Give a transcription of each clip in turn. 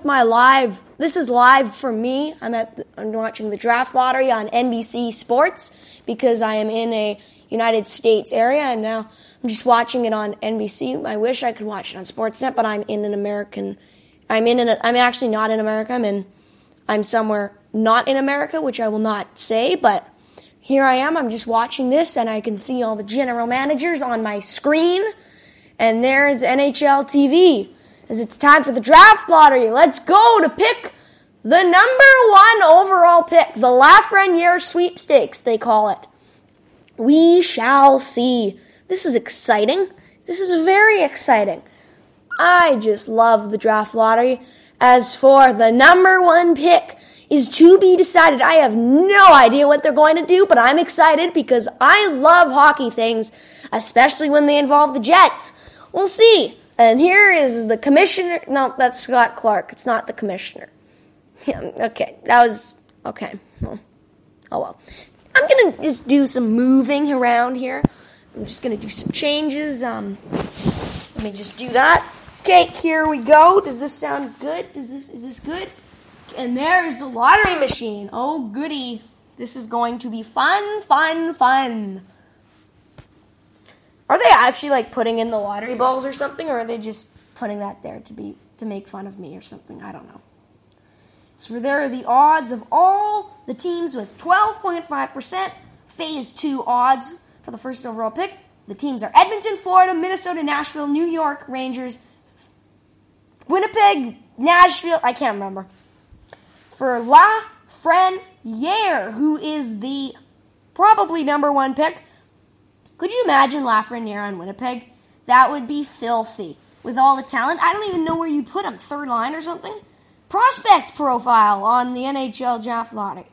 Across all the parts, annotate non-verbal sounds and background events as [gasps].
With my live. This is live for me. I'm at. I'm watching the draft lottery on NBC Sports because I am in a United States area, and now I'm just watching it on NBC. I wish I could watch it on Sportsnet, but I'm in an American. I'm in an. I'm actually not in America. I'm in. I'm somewhere not in America, which I will not say, but here I am. I'm just watching this, and I can see all the general managers on my screen, and there's NHL TV as it's time for the draft lottery. Let's go to pick the number one overall pick, the Lafreniere sweepstakes, they call it. We shall see. This is exciting. This is very exciting. I just love the draft lottery. As for the number one pick, is to be decided. I have no idea what they're going to do, but I'm excited because I love hockey things, especially when they involve the Jets. We'll see. And here is the commissioner. No, that's Scott Clark. It's not the commissioner. Yeah, okay, that was okay. Well, oh well. I'm gonna just do some moving around here. I'm just gonna do some changes. Um, let me just do that. Okay, here we go. Does this sound good? Does this is this good? And there's the lottery machine. Oh goody! This is going to be fun, fun, fun. Are they actually like putting in the lottery balls or something, or are they just putting that there to be to make fun of me or something? I don't know. So there are the odds of all the teams with 12.5% phase two odds for the first overall pick. The teams are Edmonton, Florida, Minnesota, Nashville, New York, Rangers, Winnipeg, Nashville. I can't remember. For La Freniere, who is the probably number one pick, could you imagine Lafreniere on Winnipeg? That would be filthy. With all the talent, I don't even know where you'd put him. Third line or something? Prospect profile on the NHL draft lottery.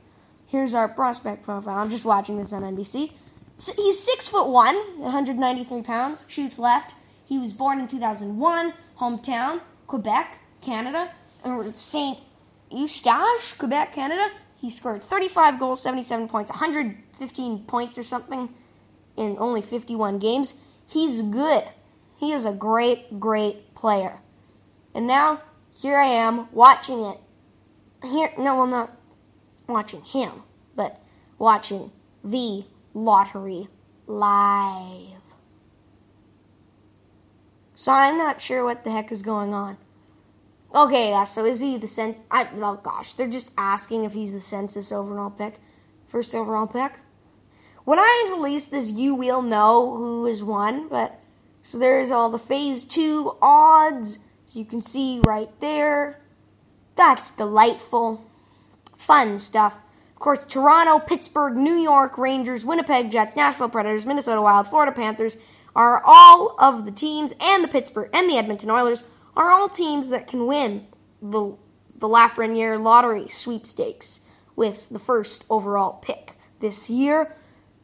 Here's our prospect profile. I'm just watching this on NBC. So he's six foot one, 193 pounds, shoots left. He was born in 2001, hometown, Quebec, Canada, or Saint Eustache, Quebec, Canada. He scored 35 goals, 77 points, 115 points or something in only 51 games. He's good. He is a great, great player. And now, here I am watching it. Here, no, I'm not watching him, but watching the lottery live. So I'm not sure what the heck is going on. Okay, yeah, so is he the sense? I, oh gosh, they're just asking if he's the census overall pick, first overall pick. When I release this, you will know who has won. But so there's all the phase two odds, so you can see right there. That's delightful, fun stuff. Of course, Toronto, Pittsburgh, New York Rangers, Winnipeg Jets, Nashville Predators, Minnesota Wild, Florida Panthers are all of the teams, and the Pittsburgh and the Edmonton Oilers are all teams that can win the the Lafreniere Lottery sweepstakes with the first overall pick this year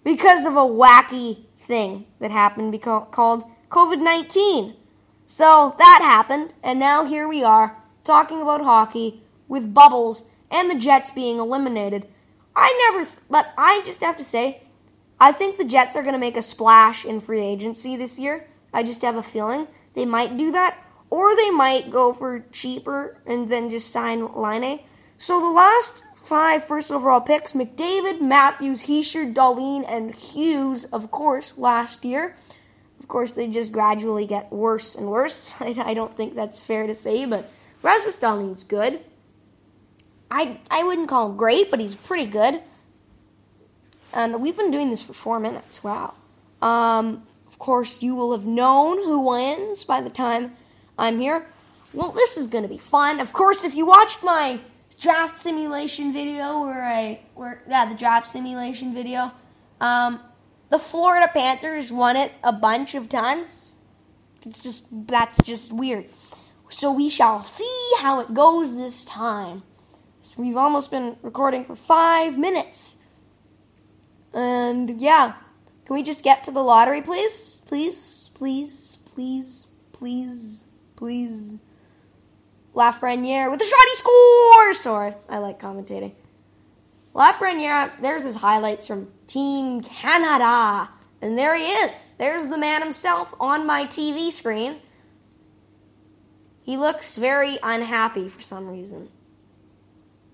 because of a wacky thing that happened because, called COVID 19. So that happened, and now here we are talking about hockey with bubbles and the Jets being eliminated. I never, but I just have to say, I think the Jets are going to make a splash in free agency this year. I just have a feeling they might do that, or they might go for cheaper and then just sign Laine. So the last five first overall picks McDavid, Matthews, Hischier, Dahlin, and Hughes, of course, last year. Of course, they just gradually get worse and worse. [laughs] I, I don't think that's fair to say, but Rasmus Dahlin's good. I, I wouldn't call him great, but he's pretty good. and we've been doing this for four minutes. Wow. Um, of course, you will have known who wins by the time I'm here. Well, this is going to be fun. Of course, if you watched my draft simulation video, where I, where yeah, the draft simulation video, um, the Florida Panthers won it a bunch of times. It's just that's just weird. So we shall see how it goes this time. So we've almost been recording for five minutes. And yeah, can we just get to the lottery, please? Please, please, please, please, please. Lafreniere with a shoddy score! Sorry, I like commentating. Lafreniere, there's his highlights from Team Canada. And there he is. There's the man himself on my TV screen. He looks very unhappy for some reason.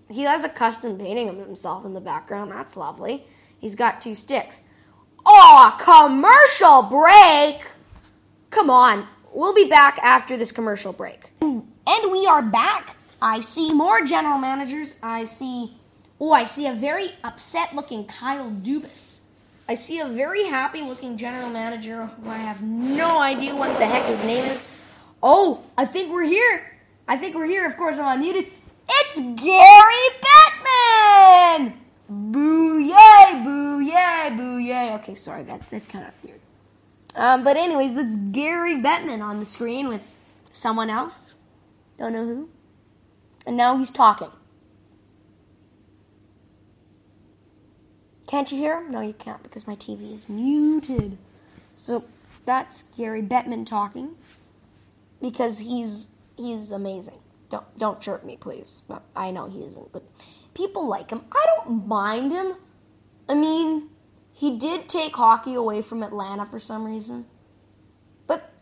He has a custom painting of himself in the background. That's lovely. He's got two sticks. Oh, commercial break! Come on. We'll be back after this commercial break. And we are back. I see more general managers. I see, oh, I see a very upset looking Kyle Dubas. I see a very happy looking general manager who I have no idea what the heck his name is. Oh, I think we're here. I think we're here. Of course, I'm unmuted. It's Gary Bettman! Boo yay, boo yay, boo yay. Okay, sorry, that's that's kind of weird. Um, but anyways, that's Gary Bettman on the screen with someone else. Don't know who. And now he's talking. Can't you hear him? No, you can't because my TV is muted. So that's Gary Bettman talking because he's he's amazing. Don't don't chirp me, please. I know he isn't, but people like him. I don't mind him. I mean, he did take hockey away from Atlanta for some reason.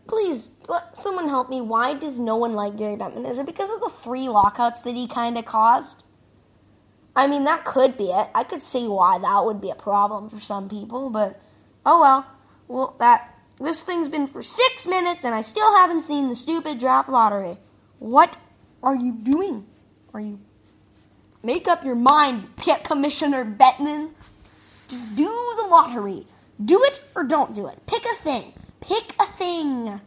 Please, let someone help me. Why does no one like Gary Bettman? Is it because of the three lockouts that he kind of caused? I mean, that could be it. I could see why that would be a problem for some people, but oh well. Well, that this thing's been for six minutes and I still haven't seen the stupid draft lottery. What are you doing? Are you make up your mind, Commissioner Bettman? Just do the lottery. Do it or don't do it. Pick a thing. Pick a thing.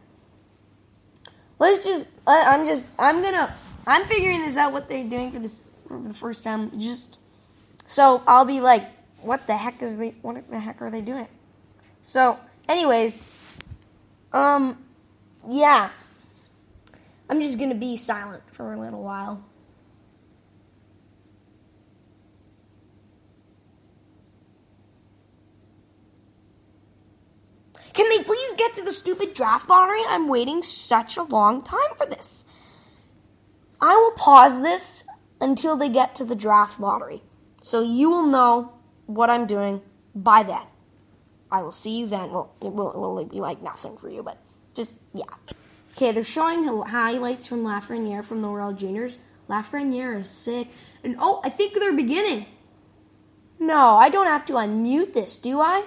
Let's just. I'm just. I'm gonna. I'm figuring this out. What they're doing for this for the first time. Just so I'll be like, what the heck is they? What the heck are they doing? So, anyways, um, yeah. I'm just gonna be silent for a little while. Can they please get to the stupid draft lottery? I'm waiting such a long time for this. I will pause this until they get to the draft lottery. So you will know what I'm doing by then. I will see you then. Well, it will, it will be like nothing for you, but just, yeah. Okay, they're showing highlights from Lafreniere from the World Juniors. Lafreniere is sick. And oh, I think they're beginning. No, I don't have to unmute this, do I?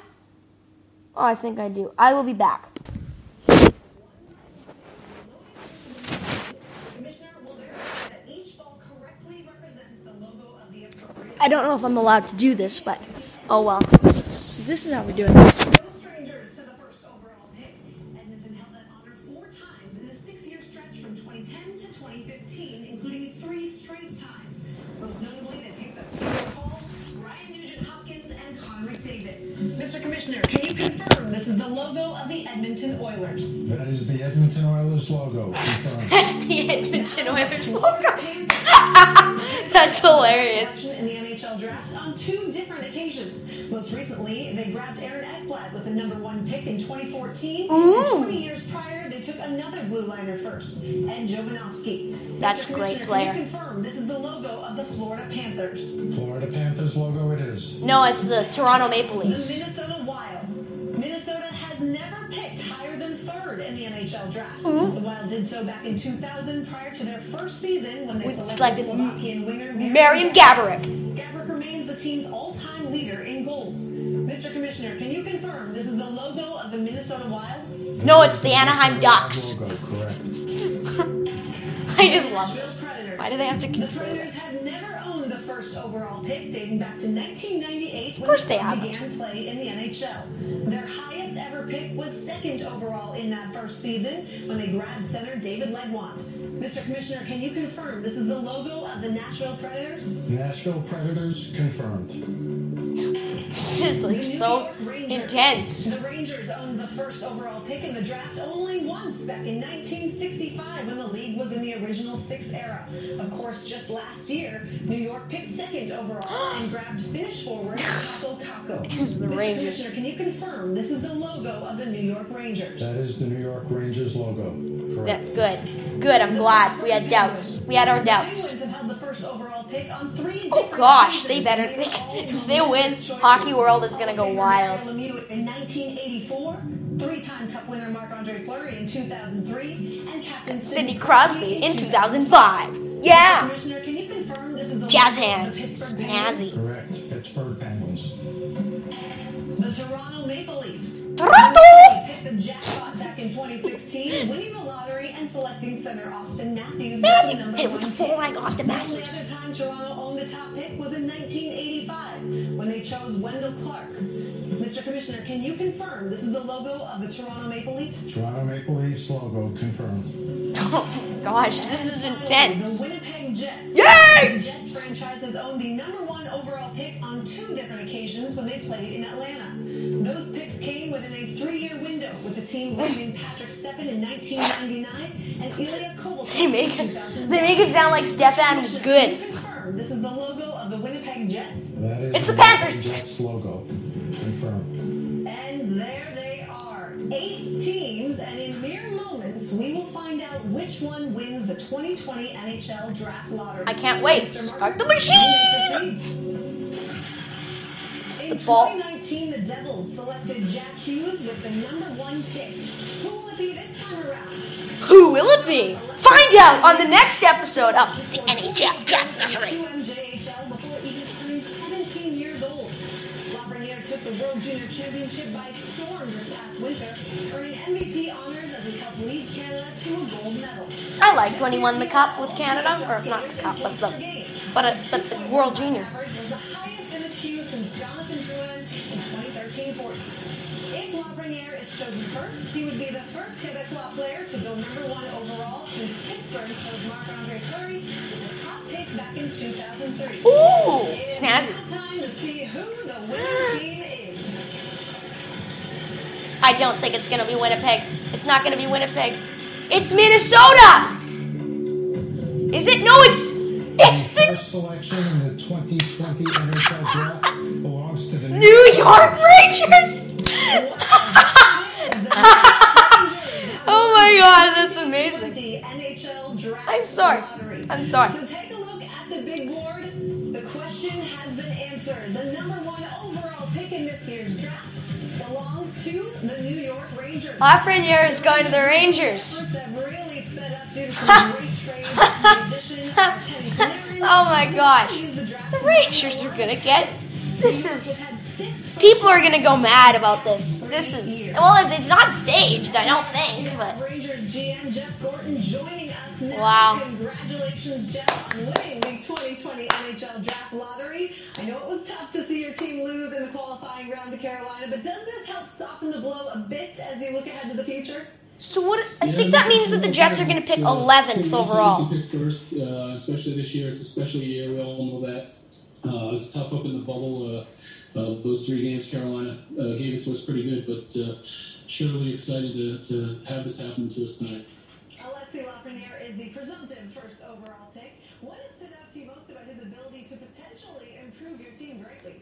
Oh, I think I do. I will be back. I don't know if I'm allowed to do this, but oh well. So this is how we do it. Edmonton Oilers logo. That's hilarious. In the NHL draft on two different occasions. Most recently, they grabbed Aaron Ekblad with the number one pick in 2014. Ooh. 20 years prior, they took another blue liner first, and Jovanovski. That's a great player. Can you confirm this is the logo of the Florida Panthers? Florida Panthers logo it is. No, it's the Toronto Maple Leafs. The Minnesota Wild. NHL draft. Mm-hmm. The Wild did so back in 2000 prior to their first season when they With selected Slovakian winger Marian Gaborik. Gaborik remains the team's all-time leader in goals. Mr. Commissioner, can you confirm this is the logo of the Minnesota Wild? No, it's the Anaheim Ducks. Logo, correct. [laughs] I just love this. Why do they have to confirm? First first overall pick dating back to 1998 when they club haven't. began play in the NHL. Their highest ever pick was second overall in that first season when they grabbed center David Legwand. Mr. Commissioner, can you confirm this is the logo of the Nashville Predators? Nashville Predators confirmed. This is like New so Rangers. intense. The Rangers owned the first overall pick in the draft only once back in 1965 when the league was in the original six era. Of course, just last year, New York picked second overall [gasps] and grabbed Finnish forward Kaapo Kakko. This is the Mr. Rangers. Commissioner, can you confirm this is the logo of the New York Rangers? That is the New York Rangers logo. Yeah, Correct. good. Good. I'm glad. We had doubts. We had our The doubts. Penguins have held the first overall pick on three Oh different gosh, they better. They, if they win. Hockey World is gonna go Hall of Famer wild. Lemieux in 1984, three-time Cup winner Marc-Andre Fleury in 2003, and Captain Sidney Crosby in 2005. Yeah. Commissioner, can you confirm this is the Jazz hands. the Pittsburgh Penguins? Snazzy. Correct. Pittsburgh Penguins. The Toronto Maple Leafs. Toronto! The Maple Leafs hit jackpot back in 2016, winning the lottery and selecting center Auston Matthews as the number it with one the full pick. leg, Auston The Matthews. only other time Toronto owned the top pick was in 1985 when they chose Wendell Clark. Mr. Commissioner, can you confirm this is the logo of the Toronto Maple Leafs? Toronto Maple Leafs logo confirmed. Oh gosh, this is intense. The intense. Winnipeg Jets. Yay! The Jets franchise has owned the number one overall pick on two different occasions when they played in Atlanta. Those picks came within a three-year window, with the team landing Patrik Stefan in 1999 and Ilya Kovalchuk They make in it. 2001. They make it sound like Stefan was good. confirm this is the logo of the Winnipeg Jets? That is It's the Winnipeg Panthers. Jets logo confirmed. And there they are, eight teams, and in mere moments, we will find out which one wins the 2020 NHL Draft Lottery. I can't wait. Start the machine! In The ball- 2019, the Devils selected Jack Hughes with the number one pick. Who will it be this time around? Who will it be? Find out on the next episode of the NHL Draft Lottery. Before even turning 17 years old. Lafreniere took the World Junior Championship by storm this past winter, earning MVP honors as lead Canada to a gold medal. I liked when he won the cup with Canada, or not the cup, but the but a, but the World Junior. 2013-14. If Lafreniere is chosen first, he would be the first Quebecois player to go number one overall since Pittsburgh chose Marc-Andre Fleury with the top pick back in 2003. Ooh, It is snazzy. now time to see who the winning [gasps] team is. I don't think it's gonna be Winnipeg. It's not gonna be Winnipeg. It's Minnesota. Is it? No, it's it's The the first selection in the 2020 NHL draft belongs to the New York Rangers. [laughs] Oh my God, that's amazing. NHL draft I'm sorry. lottery. I'm sorry. So take a look at the big board. The question has been answered. The number one overall pick in this year's draft belongs to the New York Rangers. Lafreniere is going to the Rangers. Really sped up due to some great trades. The addition of Teddy [laughs] Panarin. Oh my gosh. The draft The to Rangers are gonna get. This is. has had six People are gonna go mad about this. This is. Well, it's not staged, I don't think, but. Rangers GM Jeff Gorton joining us now. Wow. Congratulations, Jeff, on winning the 2020 NHL Draft Lottery. I know it was tough to see your team lose in the qualifying round to Carolina, but does this help soften the blow a bit as you look ahead to the future? So what? I think that means that the Jets are gonna pick 11th overall. Pick first, uh, especially this year. It's a special year. We all know that. Uh, it was tough up in the bubble. Uh, uh, those three games, Carolina uh, gave it to us pretty good, but uh, surely excited to, to have this happen to us tonight. Alexi Lafreniere is the presumptive first overall pick. What has stood out to you most about his ability to potentially improve your team greatly?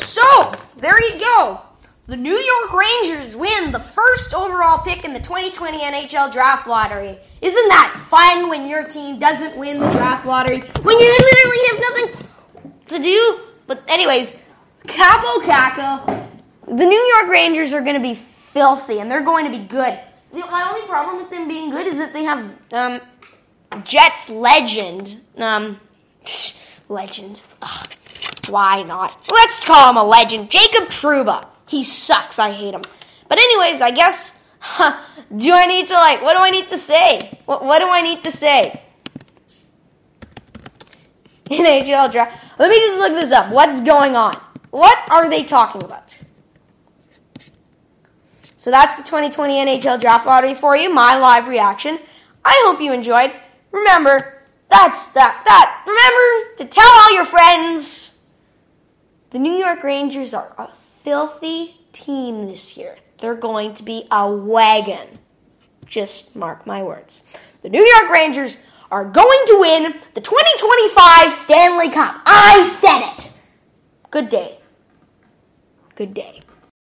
So there you go. The New York Rangers win the first overall pick in the 2020 NHL Draft Lottery. Isn't that fun when your team doesn't win the draft lottery? When you literally have nothing to do? But anyways, Kaapo Kakko, the New York Rangers are going to be filthy and they're going to be good. The, my only problem with them being good is that they have um, Jets legend. Um, [sniffs] legend. Ugh, why not? Let's call him a legend. Jacob Trouba. He sucks. I hate him. But anyways, I guess. Huh, do I need to like? What do I need to say? What What do I need to say? NHL draft. Let me just look this up. What's going on? What are they talking about? So that's the 2020 NHL draft lottery for you. My live reaction. I hope you enjoyed. Remember, that's that. That. Remember to tell all your friends. The New York Rangers are filthy team this year. They're going to be a wagon. Just mark my words. The New York Rangers are going to win the 2025 Stanley Cup. I said it. Good day. Good day.